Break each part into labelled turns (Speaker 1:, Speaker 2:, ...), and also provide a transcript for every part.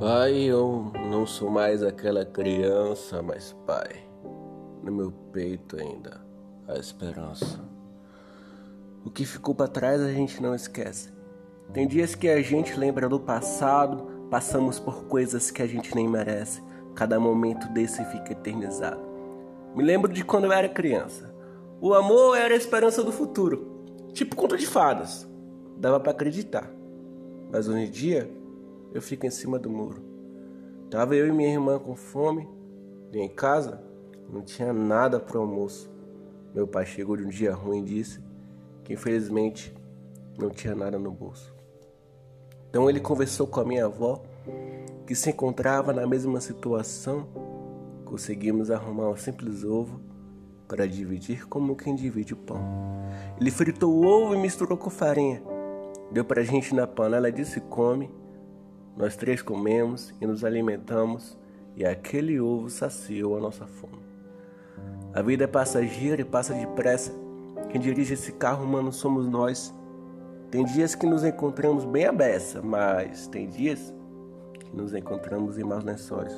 Speaker 1: Pai, eu não sou mais aquela criança, mas pai, no meu peito ainda há esperança. O que ficou para trás a gente não esquece. Tem dias que a gente lembra do passado, passamos por coisas que a gente nem merece. Cada momento desse fica eternizado. Me lembro de quando eu era criança. O amor era a esperança do futuro, tipo conto de fadas. Dava para acreditar. Mas hoje em dia eu fico em cima do muro. Tava eu e minha irmã com fome, e em casa não tinha nada para almoço. Meu pai chegou de um dia ruim e disse que infelizmente não tinha nada no bolso. Então ele conversou com a minha avó, que se encontrava na mesma situação. Conseguimos arrumar um simples ovo para dividir como quem divide o pão. Ele fritou o ovo e misturou com farinha. Deu para a gente na panela e disse: come. Nós três comemos e nos alimentamos, e aquele ovo saciou a nossa fome. A vida é passageira e passa depressa. Quem dirige esse carro humano somos nós. Tem dias que nos encontramos bem à beça, mas tem dias que nos encontramos em maus lençóis.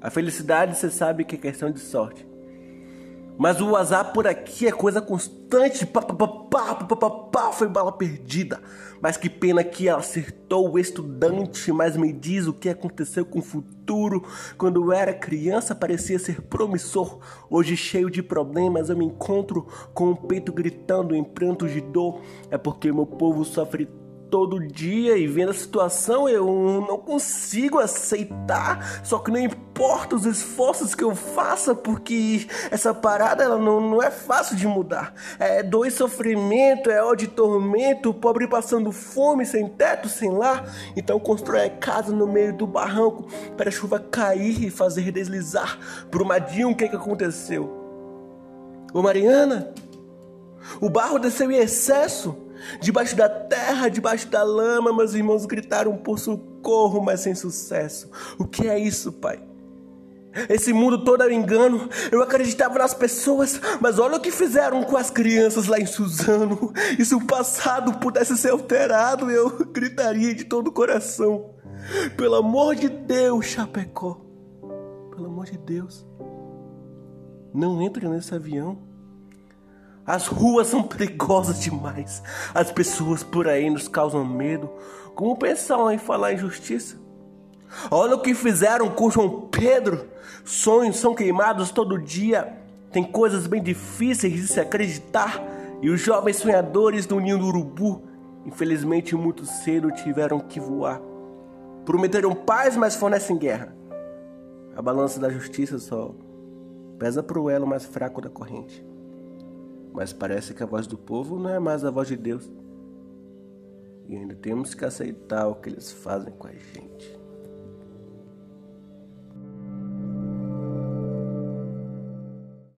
Speaker 1: A felicidade, você sabe que é questão de sorte. Mas o azar por aqui é coisa constante. Pá, pá, pá, pá, pá, pá, foi bala perdida. Mas que pena que ela acertou o estudante. Mas me diz o que aconteceu com o futuro. Quando eu era criança parecia ser promissor. Hoje cheio de problemas eu me encontro com o peito gritando em prantos de dor. É porque meu povo sofre todo dia e vendo a situação eu não consigo aceitar. Só que não importa os esforços que eu faça, porque essa parada ela não, não é fácil de mudar. É dor e sofrimento, é ódio e tormento, o pobre passando fome, sem teto, sem lar. Então constrói a casa no meio do barranco para a chuva cair e fazer deslizar. Brumadinho, o que, que aconteceu? Ô Mariana, o barro desceu em excesso. Debaixo da terra, debaixo da lama, meus irmãos gritaram por socorro, mas sem sucesso. O que é isso, Pai? Esse mundo todo é um engano. Eu acreditava nas pessoas, mas olha o que fizeram com as crianças lá em Suzano. E se o passado pudesse ser alterado, eu gritaria de todo o coração. Pelo amor de Deus, Chapecó. Pelo amor de Deus. Não entre nesse avião. As ruas são perigosas demais. As pessoas por aí nos causam medo. Como pensar em falar em justiça? Olha o que fizeram com João Pedro. Sonhos são queimados todo dia. Tem coisas bem difíceis de se acreditar. E os jovens sonhadores do ninho do urubu, infelizmente muito cedo tiveram que voar. Prometeram paz, mas fornecem guerra. A balança da justiça só pesa pro elo mais fraco da corrente mas parece que a voz do povo não é mais a voz de Deus. E ainda temos que aceitar o que eles fazem com a gente.